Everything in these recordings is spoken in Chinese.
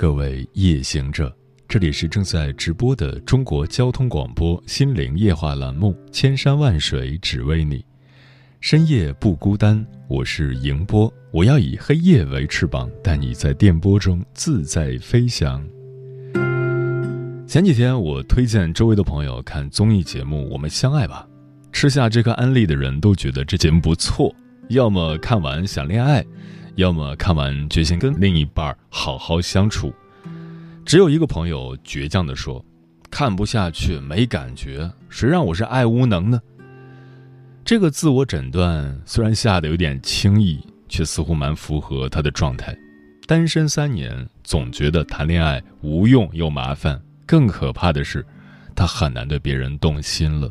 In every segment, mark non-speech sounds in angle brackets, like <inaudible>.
各位夜行者，这里是正在直播的中国交通广播心灵夜话栏目《千山万水只为你》，深夜不孤单，我是迎波，我要以黑夜为翅膀，带你在电波中自在飞翔。前几天我推荐周围的朋友看综艺节目《我们相爱吧》，吃下这颗安利的人都觉得这节目不错，要么看完想恋爱。要么看完决心跟另一半好好相处，只有一个朋友倔强地说：“看不下去，没感觉，谁让我是爱无能呢？”这个自我诊断虽然下的有点轻易，却似乎蛮符合他的状态。单身三年，总觉得谈恋爱无用又麻烦，更可怕的是，他很难对别人动心了。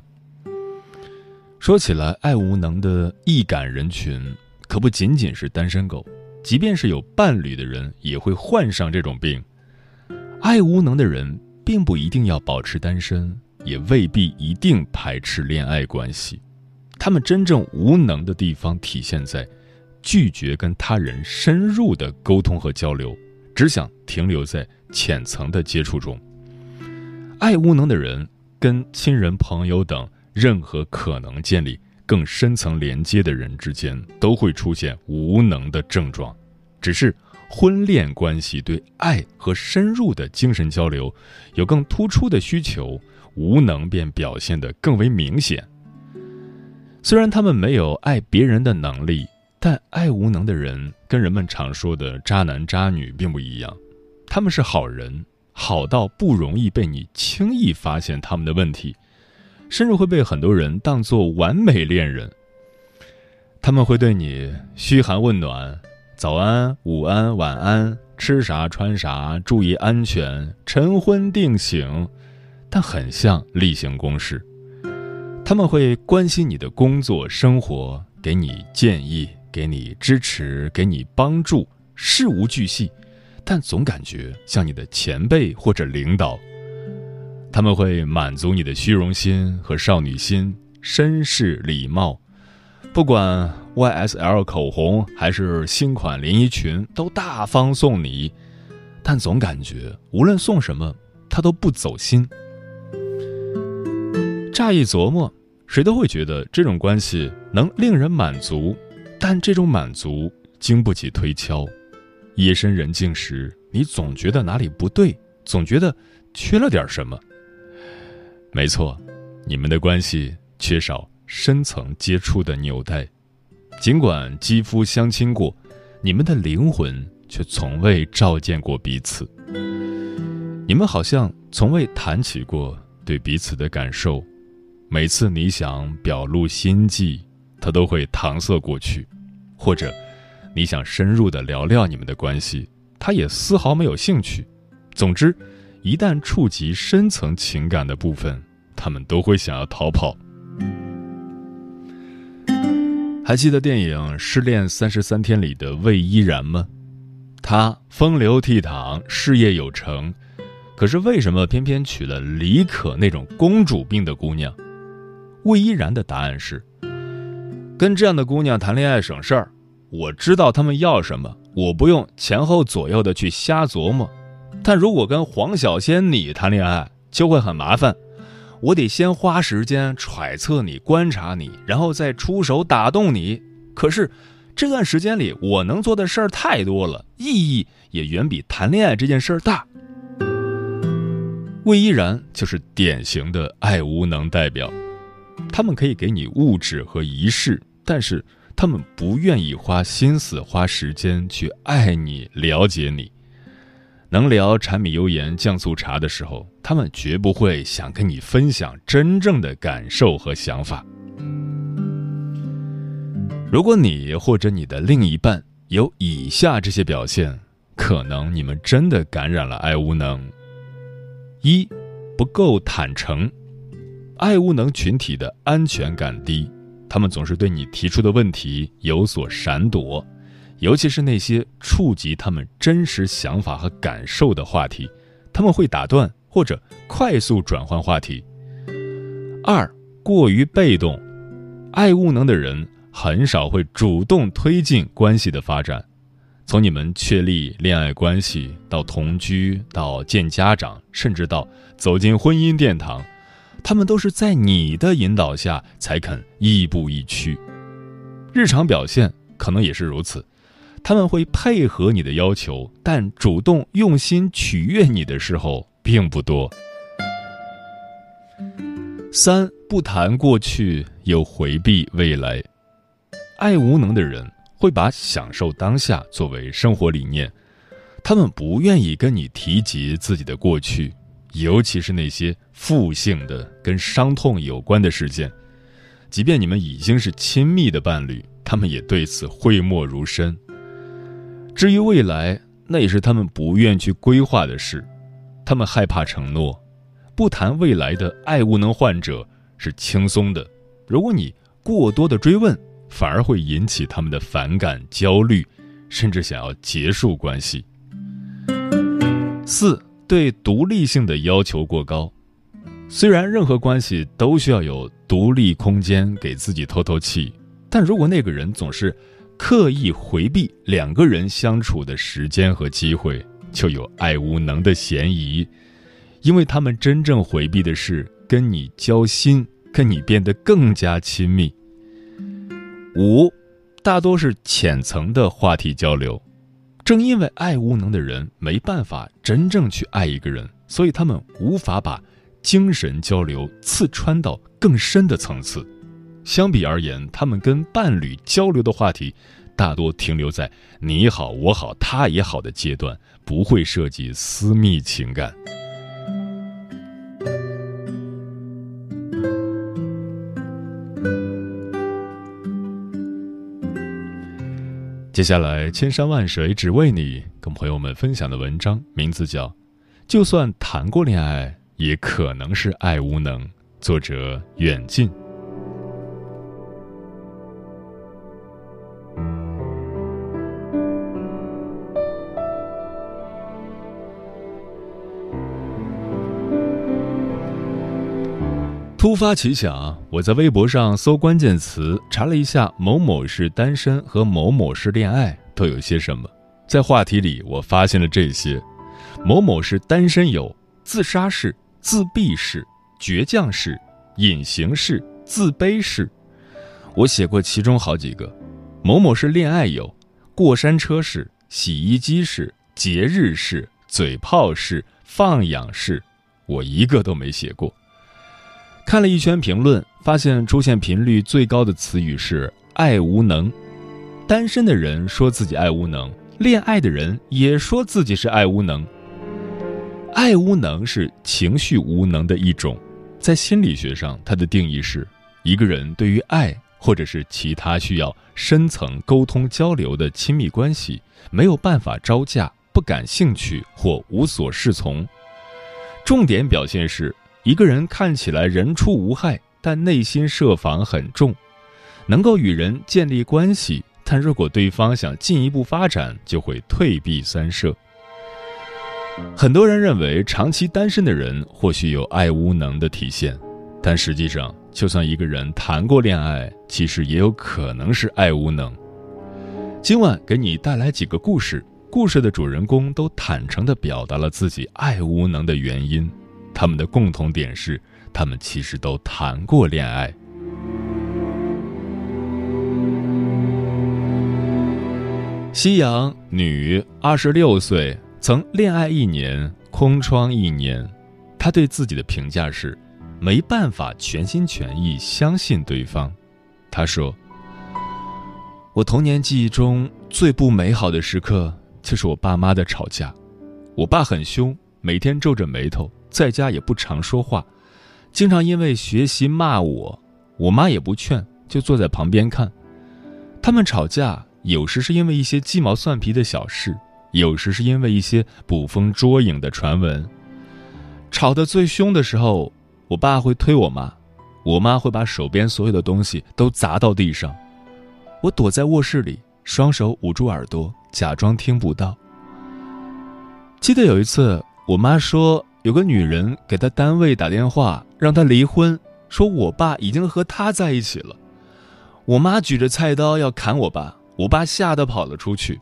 说起来，爱无能的易感人群。可不仅仅是单身狗，即便是有伴侣的人，也会患上这种病。爱无能的人，并不一定要保持单身，也未必一定排斥恋爱关系。他们真正无能的地方，体现在拒绝跟他人深入的沟通和交流，只想停留在浅层的接触中。爱无能的人，跟亲人、朋友等任何可能建立。更深层连接的人之间都会出现无能的症状，只是婚恋关系对爱和深入的精神交流有更突出的需求，无能便表现得更为明显。虽然他们没有爱别人的能力，但爱无能的人跟人们常说的渣男渣女并不一样，他们是好人，好到不容易被你轻易发现他们的问题。甚至会被很多人当作完美恋人。他们会对你嘘寒问暖，早安、午安、晚安，吃啥穿啥，注意安全，晨昏定省，但很像例行公事。他们会关心你的工作生活，给你建议，给你支持，给你帮助，事无巨细，但总感觉像你的前辈或者领导。他们会满足你的虚荣心和少女心，绅士礼貌，不管 YSL 口红还是新款连衣裙都大方送你，但总感觉无论送什么，他都不走心。乍一琢磨，谁都会觉得这种关系能令人满足，但这种满足经不起推敲。夜深人静时，你总觉得哪里不对，总觉得缺了点什么。没错，你们的关系缺少深层接触的纽带，尽管肌肤相亲过，你们的灵魂却从未照见过彼此。你们好像从未谈起过对彼此的感受，每次你想表露心迹，他都会搪塞过去；或者你想深入的聊聊你们的关系，他也丝毫没有兴趣。总之。一旦触及深层情感的部分，他们都会想要逃跑。还记得电影《失恋三十三天》里的魏依然吗？她风流倜傥，事业有成，可是为什么偏偏娶了李可那种公主病的姑娘？魏依然的答案是：跟这样的姑娘谈恋爱省事儿，我知道他们要什么，我不用前后左右的去瞎琢磨。但如果跟黄小仙你谈恋爱，就会很麻烦。我得先花时间揣测你、观察你，然后再出手打动你。可是，这段时间里我能做的事儿太多了，意义也远比谈恋爱这件事儿大。魏依然就是典型的爱无能代表。他们可以给你物质和仪式，但是他们不愿意花心思、花时间去爱你、了解你。能聊柴米油盐酱醋茶的时候，他们绝不会想跟你分享真正的感受和想法。如果你或者你的另一半有以下这些表现，可能你们真的感染了爱无能，一不够坦诚，爱无能群体的安全感低，他们总是对你提出的问题有所闪躲，尤其是那些触及他们真实想法和感受的话题，他们会打断或者快速转换话题。二过于被动，爱无能的人很少会主动推进关系的发展。从你们确立恋爱关系到同居，到见家长，甚至到走进婚姻殿堂，他们都是在你的引导下才肯亦步亦趋。日常表现可能也是如此，他们会配合你的要求，但主动用心取悦你的时候并不多。三不谈过去，又回避未来，爱无能的人。会把享受当下作为生活理念，他们不愿意跟你提及自己的过去，尤其是那些负性的、跟伤痛有关的事件。即便你们已经是亲密的伴侣，他们也对此讳莫如深。至于未来，那也是他们不愿去规划的事，他们害怕承诺。不谈未来的爱无能患者是轻松的，如果你过多的追问。反而会引起他们的反感、焦虑，甚至想要结束关系。四对独立性的要求过高，虽然任何关系都需要有独立空间给自己透透气，但如果那个人总是刻意回避两个人相处的时间和机会，就有爱无能的嫌疑，因为他们真正回避的是跟你交心，跟你变得更加亲密。五，大多是浅层的话题交流。正因为爱无能的人没办法真正去爱一个人，所以他们无法把精神交流刺穿到更深的层次。相比而言，他们跟伴侣交流的话题，大多停留在“你好，我好，他也好”的阶段，不会涉及私密情感。接下来，千山万水只为你，跟朋友们分享的文章名字叫《就算谈过恋爱，也可能是爱无能》，作者远近。突发奇想，我在微博上搜关键词，查了一下某某是单身和某某是恋爱都有些什么。在话题里，我发现了这些：某某是单身有自杀式、自闭式、倔强式、隐形式、自卑式。我写过其中好几个。某某是恋爱有过山车式、洗衣机式、节日式、嘴炮式、放养式，我一个都没写过。看了一圈评论，发现出现频率最高的词语是“爱无能”。单身的人说自己爱无能，恋爱的人也说自己是爱无能。爱无能是情绪无能的一种，在心理学上，它的定义是一个人对于爱或者是其他需要深层沟通交流的亲密关系没有办法招架、不感兴趣或无所适从。重点表现是。一个人看起来人畜无害，但内心设防很重，能够与人建立关系，但如果对方想进一步发展，就会退避三舍。很多人认为长期单身的人或许有爱无能的体现，但实际上，就算一个人谈过恋爱，其实也有可能是爱无能。今晚给你带来几个故事，故事的主人公都坦诚地表达了自己爱无能的原因。他们的共同点是，他们其实都谈过恋爱。夕阳女，二十六岁，曾恋爱一年，空窗一年。她对自己的评价是：没办法全心全意相信对方。她说：“我童年记忆中最不美好的时刻，就是我爸妈的吵架。我爸很凶，每天皱着眉头。”在家也不常说话，经常因为学习骂我，我妈也不劝，就坐在旁边看。他们吵架，有时是因为一些鸡毛蒜皮的小事，有时是因为一些捕风捉影的传闻。吵得最凶的时候，我爸会推我妈，我妈会把手边所有的东西都砸到地上。我躲在卧室里，双手捂住耳朵，假装听不到。记得有一次，我妈说 <laughs> 有个女人给她单位打电话，让她离婚，说我爸已经和她在一起了。我妈举着菜刀要砍我爸，我爸吓得跑了出去。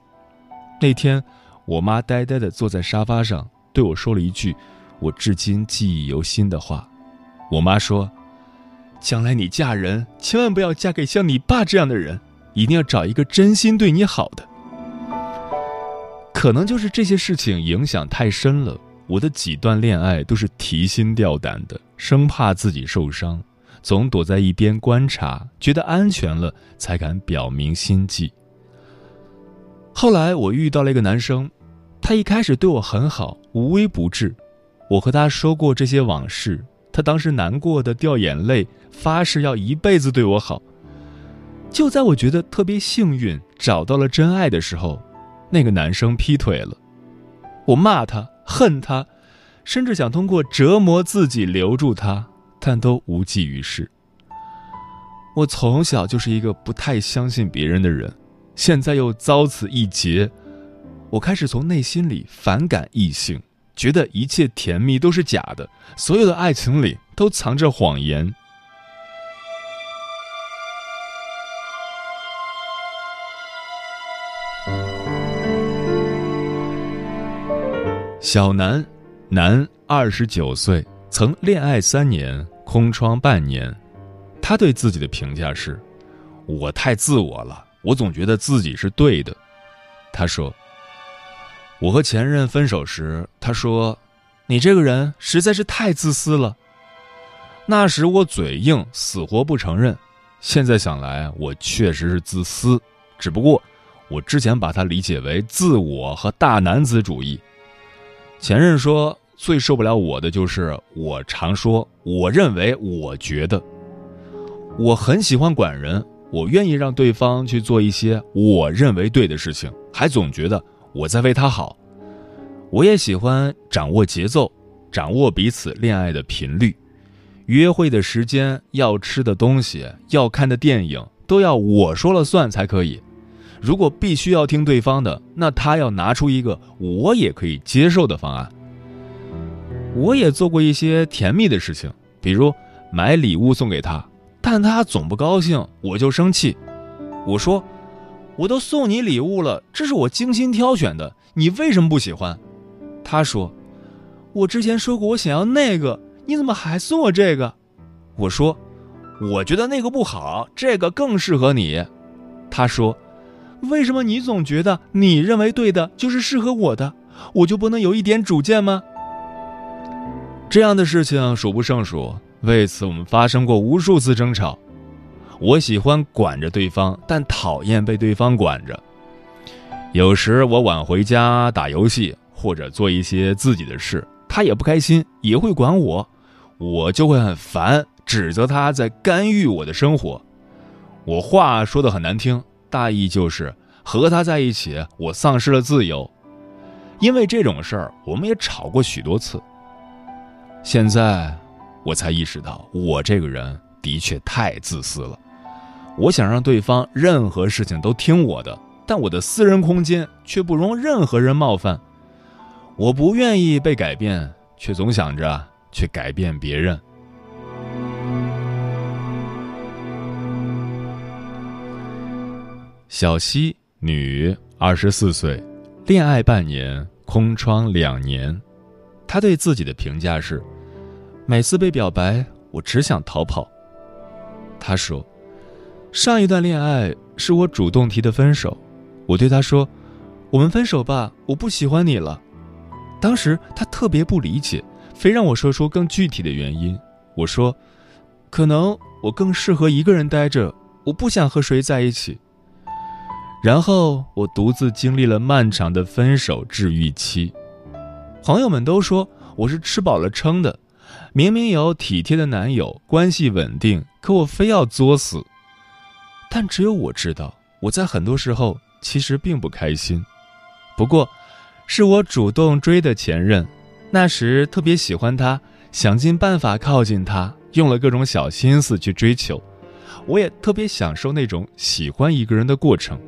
那天，我妈呆呆地坐在沙发上，对我说了一句我至今记忆犹新的话。我妈说：“将来你嫁人，千万不要嫁给像你爸这样的人，一定要找一个真心对你好的。”可能就是这些事情影响太深了，我的几段恋爱都是提心吊胆的，生怕自己受伤。总躲在一边观察，觉得安全了才敢表明心迹。后来我遇到了一个男生，他一开始对我很好，无微不至。我和他说过这些往事，他当时难过的掉眼泪，发誓要一辈子对我好。就在我觉得特别幸运找到了真爱的时候，那个男生劈腿了。我骂他，恨他，甚至想通过折磨自己留住他。但都无济于事。我从小就是一个不太相信别人的人，现在又遭此一劫，我开始从内心里反感异性，觉得一切甜蜜都是假的，所有的爱情里都藏着谎言。小南，男，二十九岁。曾恋爱三年，空窗半年，他对自己的评价是：“我太自我了，我总觉得自己是对的。”他说：“我和前任分手时，他说，你这个人实在是太自私了。”那时我嘴硬，死活不承认。现在想来，我确实是自私，只不过我之前把它理解为自我和大男子主义。前任说。最受不了我的就是我常说，我认为，我觉得，我很喜欢管人，我愿意让对方去做一些我认为对的事情，还总觉得我在为他好。我也喜欢掌握节奏，掌握彼此恋爱的频率，约会的时间，要吃的东西，要看的电影，都要我说了算才可以。如果必须要听对方的，那他要拿出一个我也可以接受的方案。我也做过一些甜蜜的事情，比如买礼物送给他，但他总不高兴，我就生气。我说：“我都送你礼物了，这是我精心挑选的，你为什么不喜欢？”他说：“我之前说过我想要那个，你怎么还送我这个？”我说：“我觉得那个不好，这个更适合你。”他说：“为什么你总觉得你认为对的就是适合我的？我就不能有一点主见吗？”这样的事情数不胜数，为此我们发生过无数次争吵。我喜欢管着对方，但讨厌被对方管着。有时我晚回家打游戏或者做一些自己的事，他也不开心，也会管我，我就会很烦，指责他在干预我的生活。我话说的很难听，大意就是和他在一起，我丧失了自由。因为这种事儿，我们也吵过许多次。现在，我才意识到，我这个人的确太自私了。我想让对方任何事情都听我的，但我的私人空间却不容任何人冒犯。我不愿意被改变，却总想着去改变别人。小西，女，二十四岁，恋爱半年，空窗两年。她对自己的评价是。每次被表白，我只想逃跑。他说：“上一段恋爱是我主动提的分手，我对他说：‘我们分手吧，我不喜欢你了。’当时他特别不理解，非让我说出更具体的原因。我说：‘可能我更适合一个人待着，我不想和谁在一起。’然后我独自经历了漫长的分手治愈期。朋友们都说我是吃饱了撑的。”明明有体贴的男友，关系稳定，可我非要作死。但只有我知道，我在很多时候其实并不开心。不过，是我主动追的前任，那时特别喜欢他，想尽办法靠近他，用了各种小心思去追求。我也特别享受那种喜欢一个人的过程。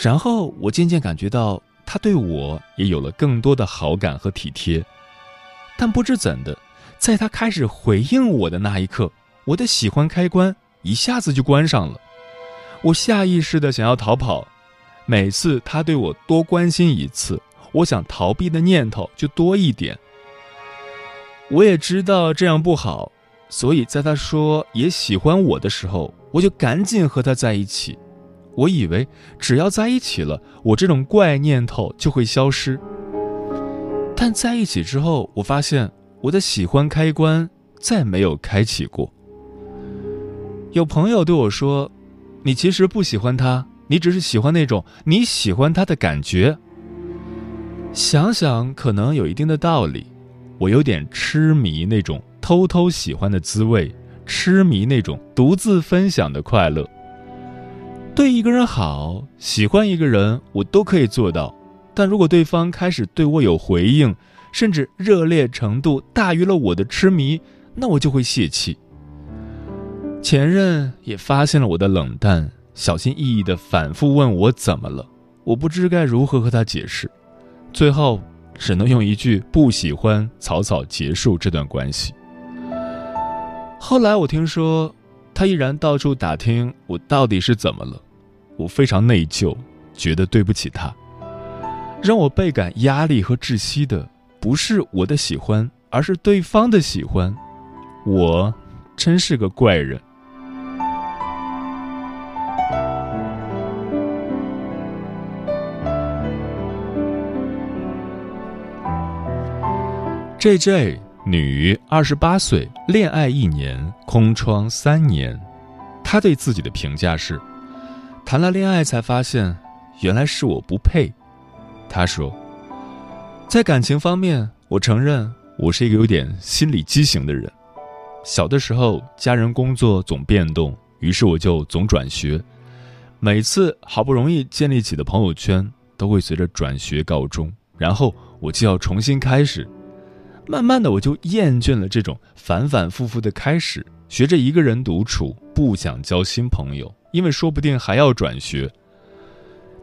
然后我渐渐感觉到他对我也有了更多的好感和体贴，但不知怎的，在他开始回应我的那一刻，我的喜欢开关一下子就关上了。我下意识的想要逃跑，每次他对我多关心一次。我想逃避的念头就多一点。我也知道这样不好，所以在他说也喜欢我的时候，我就赶紧和他在一起。我以为只要在一起了，我这种怪念头就会消失。但在一起之后，我发现我的喜欢开关再没有开启过。有朋友对我说：“你其实不喜欢他，你只是喜欢那种你喜欢他的感觉。”想想可能有一定的道理，我有点痴迷那种偷偷喜欢的滋味，痴迷那种独自分享的快乐。对一个人好，喜欢一个人，我都可以做到，但如果对方开始对我有回应，甚至热烈程度大于了我的痴迷，那我就会泄气。前任也发现了我的冷淡，小心翼翼地反复问我怎么了，我不知该如何和他解释。最后，只能用一句“不喜欢”草草结束这段关系。后来我听说，他依然到处打听我到底是怎么了，我非常内疚，觉得对不起他。让我倍感压力和窒息的，不是我的喜欢，而是对方的喜欢。我真是个怪人。J J 女，二十八岁，恋爱一年，空窗三年。她对自己的评价是：谈了恋爱才发现，原来是我不配。她说，在感情方面，我承认我是一个有点心理畸形的人。小的时候，家人工作总变动，于是我就总转学。每次好不容易建立起的朋友圈，都会随着转学告终，然后我就要重新开始。慢慢的，我就厌倦了这种反反复复的开始，学着一个人独处，不想交新朋友，因为说不定还要转学。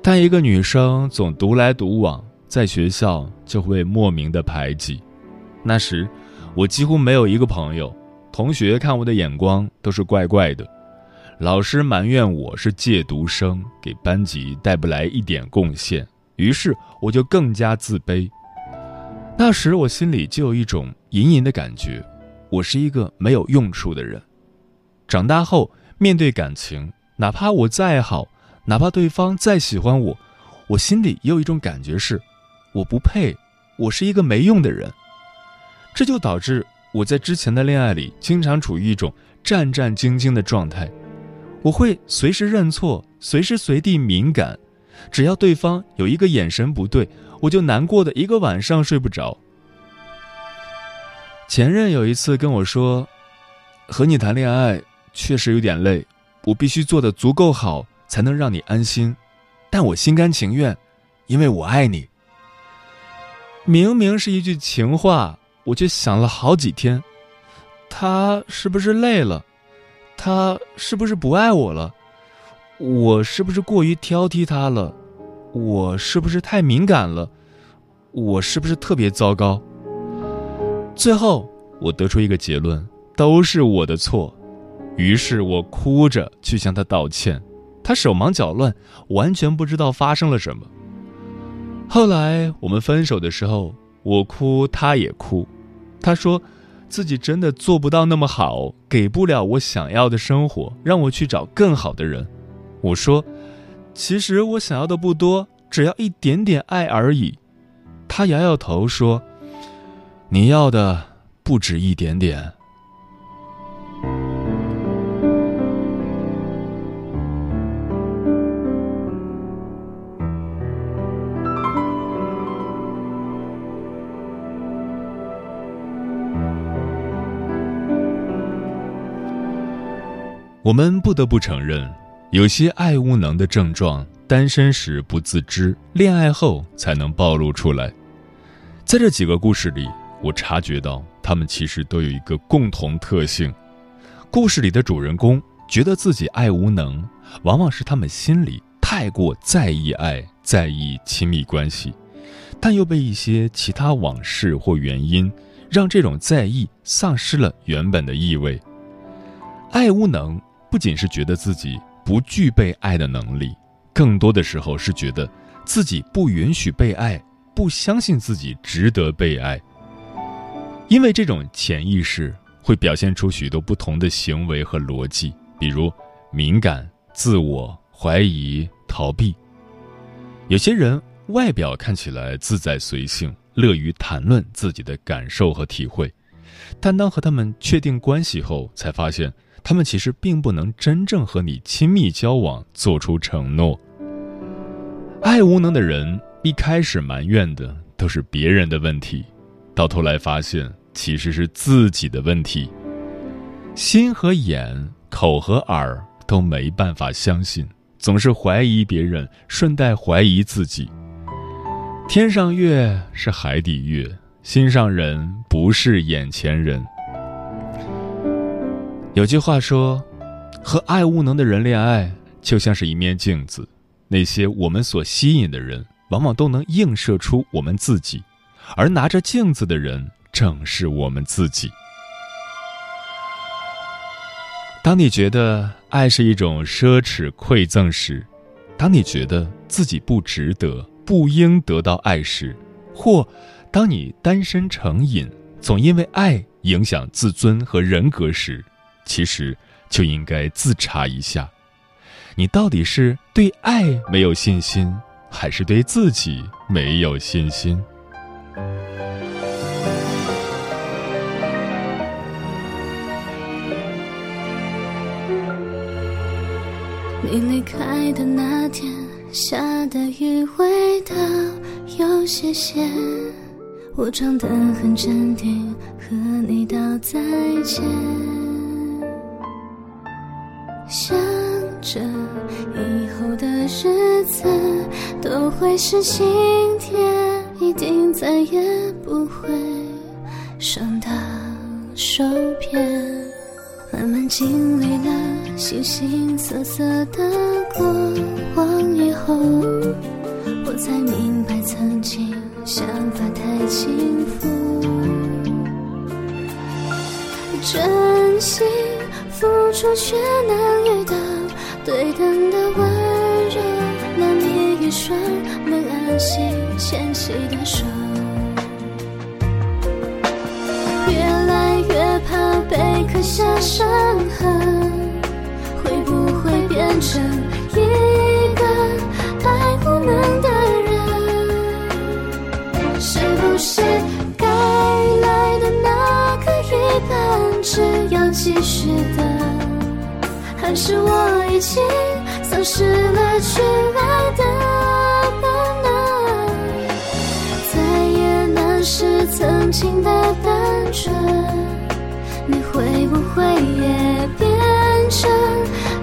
但一个女生总独来独往，在学校就会莫名的排挤。那时，我几乎没有一个朋友，同学看我的眼光都是怪怪的，老师埋怨我是借读生，给班级带不来一点贡献，于是我就更加自卑。那时我心里就有一种隐隐的感觉，我是一个没有用处的人。长大后面对感情，哪怕我再好，哪怕对方再喜欢我，我心里也有一种感觉是，我不配，我是一个没用的人。这就导致我在之前的恋爱里经常处于一种战战兢兢的状态，我会随时认错，随时随地敏感，只要对方有一个眼神不对。我就难过的一个晚上睡不着。前任有一次跟我说：“和你谈恋爱确实有点累，我必须做的足够好，才能让你安心。但我心甘情愿，因为我爱你。”明明是一句情话，我却想了好几天。他是不是累了？他是不是不爱我了？我是不是过于挑剔他了？我是不是太敏感了？我是不是特别糟糕？最后我得出一个结论：都是我的错。于是我哭着去向他道歉，他手忙脚乱，完全不知道发生了什么。后来我们分手的时候，我哭，他也哭。他说自己真的做不到那么好，给不了我想要的生活，让我去找更好的人。我说。其实我想要的不多，只要一点点爱而已。他摇摇头说：“你要的不止一点点。”我们不得不承认。有些爱无能的症状，单身时不自知，恋爱后才能暴露出来。在这几个故事里，我察觉到他们其实都有一个共同特性：故事里的主人公觉得自己爱无能，往往是他们心里太过在意爱，在意亲密关系，但又被一些其他往事或原因，让这种在意丧失了原本的意味。爱无能不仅是觉得自己不具备爱的能力，更多的时候是觉得自己不允许被爱。不相信自己值得被爱，因为这种潜意识会表现出许多不同的行为和逻辑，比如敏感、自我怀疑、逃避。有些人外表看起来自在随性，乐于谈论自己的感受和体会，但当和他们确定关系后，才发现他们其实并不能真正和你亲密交往，做出承诺。爱无能的人。一开始埋怨的都是别人的问题，到头来发现其实是自己的问题。心和眼、口和耳都没办法相信，总是怀疑别人，顺带怀疑自己。天上月是海底月，心上人不是眼前人。有句话说，和爱无能的人恋爱，就像是一面镜子，那些我们所吸引的人。往往都能映射出我们自己，而拿着镜子的人正是我们自己。当你觉得爱是一种奢侈馈赠时，当你觉得自己不值得、不应得到爱时，或当你单身成瘾，总因为爱影响自尊和人格时，其实就应该自查一下，你到底是对爱没有信心。还是对自己没有信心。你离开的那天，下的雨味道有些咸，我装得很镇定，和你道再见，想着以后的日子。都会是晴天，一定再也不会伤到手边。慢慢经历了形形色色的过往以后，我才明白曾经想法太轻浮。真心付出却难遇到对等的温。一双能安心牵起的手，越来越怕被刻下伤痕，会不会变成是要继续等？还是我已经丧失了去爱的本能？再也难是？曾经的单纯，你会不会也变成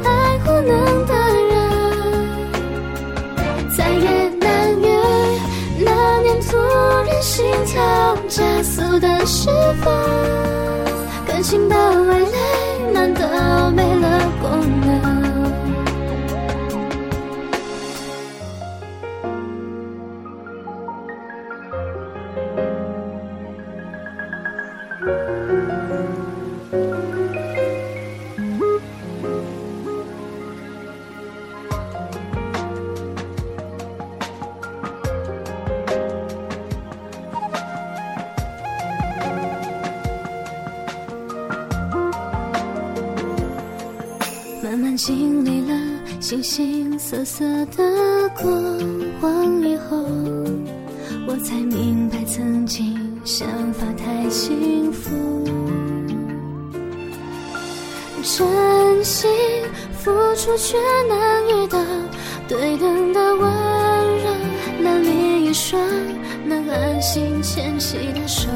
爱无能的人？再也难遇那年突然心跳加速的时分，情的味蕾难道没形色色的过往以后，我才明白曾经想法太轻浮。真心付出却难遇到对等的温柔，难觅一双能安心牵起的手。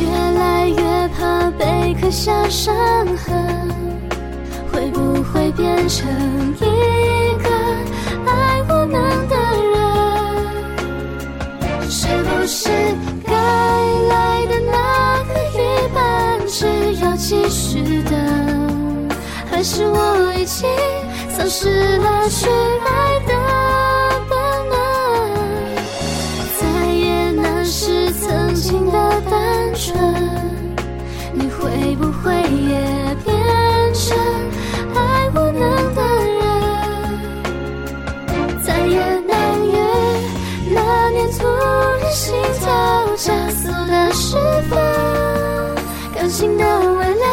越来越怕被刻下伤痕，变成一个爱无能的？人，是不是该来的那个一半，只要继续等？还是我已经丧失了去爱的本能？再也难是曾经的单纯，你会不会也变？心跳加速的释放，感性的未来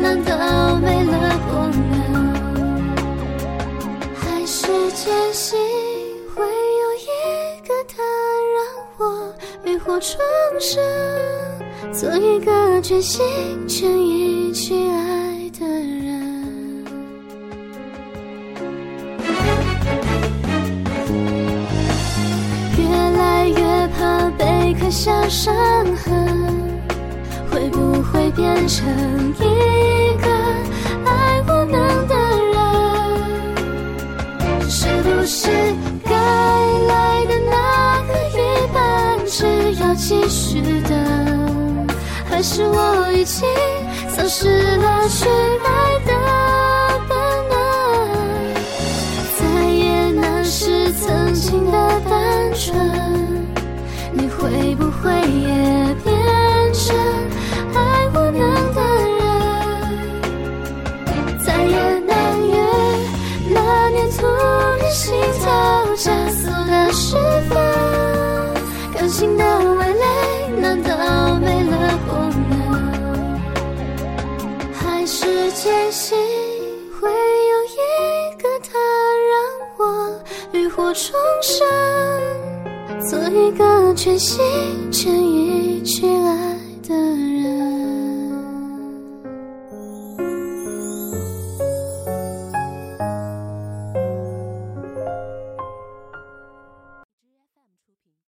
难道没了功能？还是坚信会有一个他让我浴火重生，做一个全心全意去爱留下伤痕，会不会变成一个爱无能的人？是不是该来的那个一半，只要继续等？还是我已经丧失了去爱的会也变成爱我能的人？再也难约那年突然心跳加速的时分，感情的味蕾难道没了功能？还是坚信会有一个他让我浴火重生，做一个全新全意